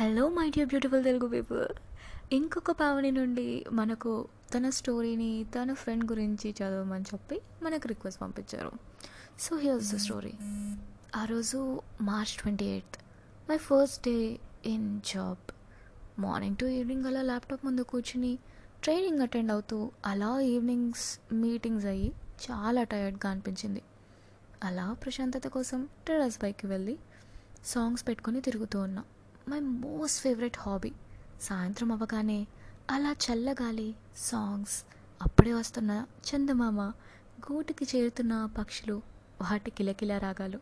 Hello my dear beautiful Telugu people ఇంకొక పావని నుండి మనకు తన స్టోరీని తన ఫ్రెండ్ గురించి చదవమని చెప్పి మనకు రిక్వెస్ట్ పంపించారు. సో హియర్స్ ద స్టోరీ ఆ రోజు March twenty eighth my first day in job morning to evening అలా ల్యాప్టాప్ ముందు కూర్చుని ట్రైనింగ్ అటెండ్ అవుతూ అలా ఈవినింగ్స్ మీటింగ్స్ అయ్యి చాలా టైర్డ్గా అనిపించింది. అలా ప్రశాంతత కోసం టెరస్ బైక్కి వెళ్ళి సాంగ్స్ పెట్టుకొని తిరుగుతూ ఉన్నా. My most favourite hobby. సాయంత్రం అవ్వగానే అలా చల్లగాలి సాంగ్స్ అప్పుడే వస్తున్న చందమామ గూటికి చేరుతున్న పక్షులు వాటి కిలకిల రాగాలు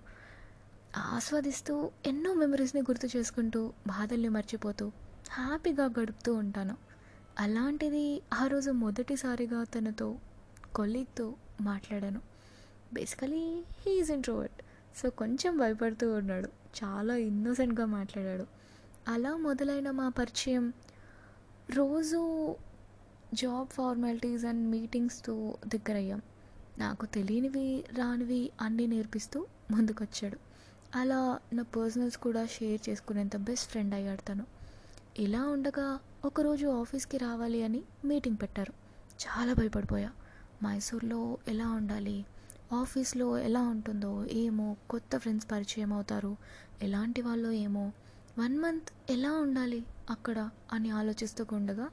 ఆస్వాదిస్తూ ఎన్నో మెమరీస్ని గుర్తు చేసుకుంటూ బాధల్ని మర్చిపోతూ హ్యాపీగా గడుపుతూ ఉంటాను. అలాంటిది ఆ రోజు మొదటిసారిగా తనతో కొలీగ్తో మాట్లాడాను. బేసికలీ హీఈస్ ఇంట్రోవర్ట్ సో కొంచెం భయపడుతూ ఉన్నాడు. చాలా ఇన్నోసెంట్గా మాట్లాడాడు. అలా మొదలైన మా పరిచయం రోజు జాబ్ ఫార్మాలిటీస్ అండ్ మీటింగ్స్తో దగ్గరయ్యాం. నాకు తెలియనివి రానివి అన్నీ నేర్పిస్తూ ముందుకొచ్చాడు. అలా నా పర్సనల్స్ కూడా షేర్ చేసుకునేంత బెస్ట్ ఫ్రెండ్ అయ్యాడు తను. ఇలా ఉండగా ఒకరోజు ఆఫీస్కి రావాలి అని మీటింగ్ పెట్టారు. చాలా భయపడిపోయా. మైసూర్లో ఎలా ఉండాలి? ఆఫీస్లో ఎలా ఉంటుందో ఏమో కొత్త ఫ్రెండ్స్ పరిచయం అవుతారు. ఎలాంటి వాళ్ళు ఏమో వన్ మంత్ ఎలా ఉండాలి అక్కడ అని ఆలోచిస్తూ ఉండగా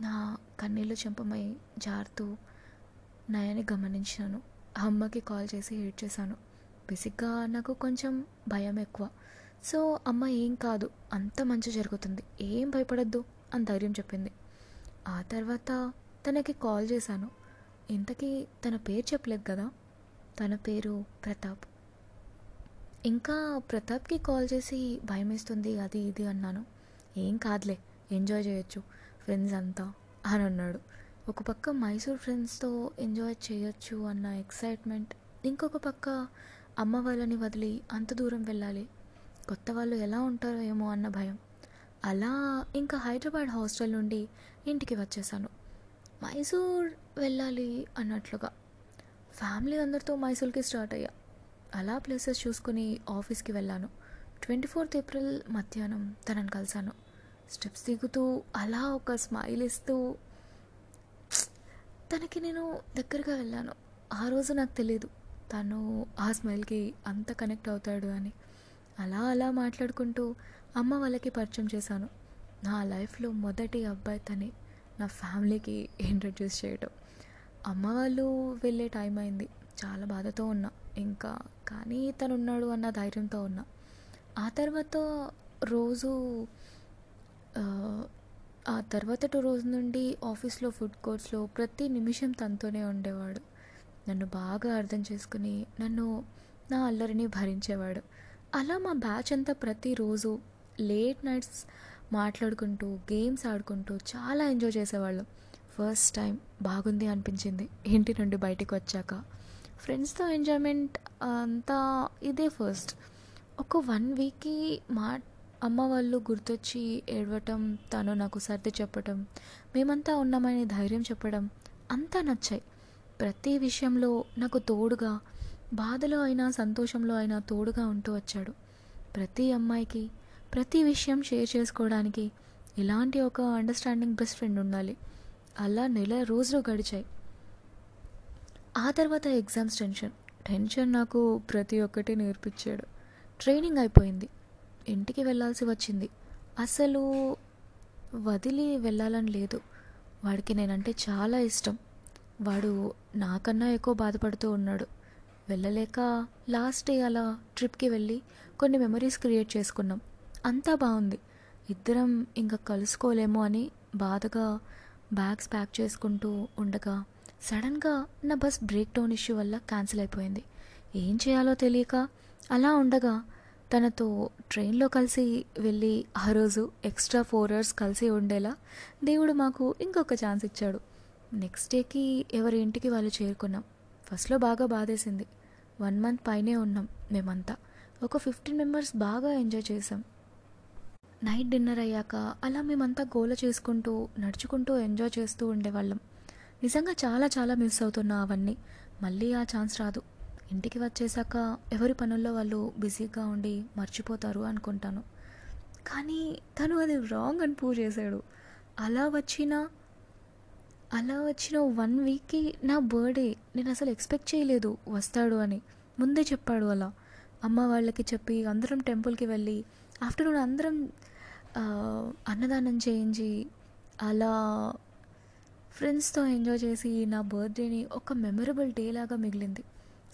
నా కన్నీళ్ళు చెంపమై జారుతూ నయాన్ని గమనించాను. అమ్మకి కాల్ చేసి ఏడ్ చేశాను. బేసిక్గా నాకు కొంచెం భయం ఎక్కువ. సో అమ్మ ఏం కాదు అంత మంచి జరుగుతుంది. ఏం భయపడద్దు అని ధైర్యం చెప్పింది. ఆ తర్వాత తనకి కాల్ చేశాను. ఇంతకీ తన పేరు చెప్పలేదు కదా? తన పేరు ప్రతాప్. ఇంకా ప్రతాప్కి కాల్ చేసి భయం వేస్తుంది అది ఇది అన్నాను. ఏం కాదులే ఎంజాయ్ చేయొచ్చు ఫ్రెండ్స్ అంతా అని అన్నాడు. ఒక పక్క మైసూర్ ఫ్రెండ్స్తో ఎంజాయ్ చేయొచ్చు అన్న ఎక్సైట్మెంట్ ఇంకొక పక్క అమ్మ వాళ్ళని వదిలి అంత దూరం వెళ్ళాలి. కొత్త వాళ్ళు ఎలా ఉంటారో ఏమో అన్న భయం. అలా ఇంకా హైదరాబాద్ హాస్టల్ నుండి ఇంటికి వచ్చేసాను. మైసూర్ వెళ్ళాలి అన్నట్లుగా. ఫ్యామిలీ అందరితో మైసూర్కి స్టార్ట్ అయ్యా. అలా ప్లేసెస్ చూసుకుని ఆఫీస్కి వెళ్ళాను. ట్వంటీ ఫోర్త్ ఏప్రిల్ మధ్యాహ్నం తనని కలిశాను. స్టెప్స్ దిగుతూ అలా ఒక స్మైల్ ఇస్తూ తనకి నేను దగ్గరగా వెళ్ళాను. ఆ రోజు నాకు తెలియదు తను ఆ స్మైల్కి అంత కనెక్ట్ అవుతాడు అని. అలా అలా మాట్లాడుకుంటూ అమ్మ వాళ్ళకి పరిచయం చేశాను. నా లైఫ్లో మొదటి అబ్బాయి తనే. నా ఫ్యామిలీకి ఇంట్రడ్యూస్ చేయడం అమ్మ వాళ్ళు వెళ్ళే టైం అయింది. చాలా బాధతో ఉన్నా. ఇంకా కానీ తను ఉన్నాడు అన్న ధైర్యంతో ఉన్నా. ఆ తర్వాత రోజు ఆ తర్వాత రోజు నుండి ఆఫీస్లో ఫుడ్ కోర్ట్స్లో ప్రతి నిమిషం తనతోనే ఉండేవాడు. నన్ను బాగా అర్థం చేసుకుని నన్ను నా అల్లరిని భరించేవాడు. అలా మా బ్యాచ్ అంతా ప్రతిరోజు లేట్ నైట్స్ మాట్లాడుకుంటూ గేమ్స్ ఆడుకుంటూ చాలా ఎంజాయ్ చేసేవాళ్ళం. ఫస్ట్ టైం బాగుంది అనిపించింది. ఇంటి నుండి బయటకు వచ్చాక? ఫ్రెండ్స్తో ఎంజాయ్మెంట్ అంతా ఇదే ఫస్ట్. ఒక వన్ వీక్కి మా అమ్మ వాళ్ళు గుర్తొచ్చి ఏడవటం తను నాకు సర్ది చెప్పటం మేమంతా ఉన్నామని ధైర్యం చెప్పడం అంతా నచ్చాయి. ప్రతి విషయంలో నాకు తోడుగా బాధలో అయినా సంతోషంలో అయినా తోడుగా ఉంటూ వచ్చాడు. ప్రతి అమ్మాయికి ప్రతి విషయం షేర్ చేసుకోవడానికి ఇలాంటి ఒక అండర్స్టాండింగ్ బెస్ట్ ఫ్రెండ్ ఉండాలి. అలా నెల రోజులు గడిచాయి. ఆ తర్వాత ఎగ్జామ్స్ టెన్షన్. టెన్షన్ నాకు ప్రతి ఒక్కటి నేర్పించాడు. ట్రైనింగ్ అయిపోయింది. ఇంటికి వెళ్ళాల్సి వచ్చింది. అసలు వదిలి వెళ్ళాలని లేదు. వాడికి నేనంటే చాలా ఇష్టం. వాడు నాకన్నా ఎక్కువ బాధపడుతూ ఉన్నాడు. వెళ్ళలేక లాస్ట్ డే అలా ట్రిప్కి వెళ్ళి కొన్ని మెమరీస్ క్రియేట్ చేసుకున్నాం. అంతా బాగుంది. ఇద్దరం ఇంకా కలుసుకోలేమో అని బాధగా బ్యాగ్స్ ప్యాక్ చేసుకుంటూ ఉండగా సడన్గా నా బస్ బ్రేక్ డౌన్ ఇష్యూ వల్ల క్యాన్సిల్ అయిపోయింది. ఏం చేయాలో తెలియక అలా ఉండగా తనతో ట్రైన్లో కలిసి వెళ్ళి ఆ రోజు ఎక్స్ట్రా ఫోర్ అవర్స్ కలిసి ఉండేలా దేవుడు మాకు ఇంకొక ఛాన్స్ ఇచ్చాడు. నెక్స్ట్ డేకి ఎవరి ఇంటికి వాళ్ళు చేరుకున్నాం. ఫస్ట్లో బాగా బాధేసింది. వన్ మంత్ పైనే ఉన్నాం మేమంతా. ఒక ఫిఫ్టీన్ మెంబర్స్ బాగా ఎంజాయ్ చేసాం నైట్ డిన్నర్ అయ్యాక అలా మేమంతా గోల చేసుకుంటూ నడుచుకుంటూ ఎంజాయ్ చేస్తూ ఉండేవాళ్ళం. నిజంగా చాలా చాలా మిస్ అవుతున్నా అవన్నీ. మళ్ళీ ఆ ఛాన్స్ రాదు. ఇంటికి వచ్చేసాక ఎవరి పనుల్లో వాళ్ళు బిజీగా ఉండి మర్చిపోతారు అనుకుంటాను. కానీ తను అది రాంగ్ అని ప్రూవ్ చేశాడు. అలా వచ్చిన అలా వచ్చిన వన్ వీక్కి నా బర్త్డే నేను అసలు ఎక్స్పెక్ట్ చేయలేదు వస్తాడు అని. ముందే చెప్పాడు అలా. అమ్మ వాళ్ళకి చెప్పి అందరం టెంపుల్కి వెళ్ళి ఆఫ్టర్నూన్ అందరం అన్నదానం చేయించి అలా ఫ్రెండ్స్తో ఎంజాయ్ చేసి నా బర్త్డేని ఒక మెమరబుల్ డే లాగా మిగిలింది.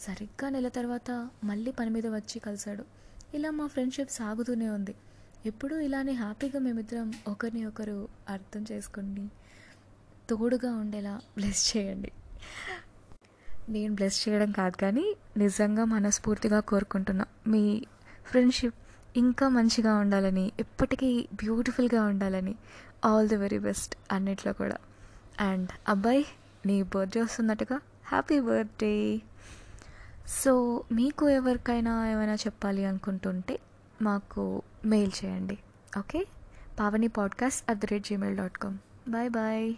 సరిగ్గా నెల తర్వాత మళ్ళీ పని మీద వచ్చి కలిశాడు. ఇలా మా ఫ్రెండ్షిప్ సాగుతూనే ఉంది. ఎప్పుడూ ఇలానే హ్యాపీగా మేమిద్దరం ఒకరిని ఒకరు అర్థం చేసుకుని తోడుగా ఉండేలా బ్లెస్ చేయండి. నేను బ్లెస్ చేయడం కాదు కానీ నిజంగా మనస్ఫూర్తిగా కోరుకుంటున్నా. మీ ఫ్రెండ్షిప్ ఇంకా మంచిగా ఉండాలని ఎప్పటికీ బ్యూటిఫుల్గా ఉండాలని ఆల్ ది వెరీ బెస్ట్ అన్నిట్లో కూడా. అండ్ అబ్బాయి నీ బర్త్డే వస్తున్నట్టుగా హ్యాపీ బర్త్డే సో మీకు ఎవరికైనా ఏమైనా చెప్పాలి అనుకుంటుంటే మాకు మెయిల్ చేయండి. Okay Pavani podcast at the rate Gmail dot com bye bye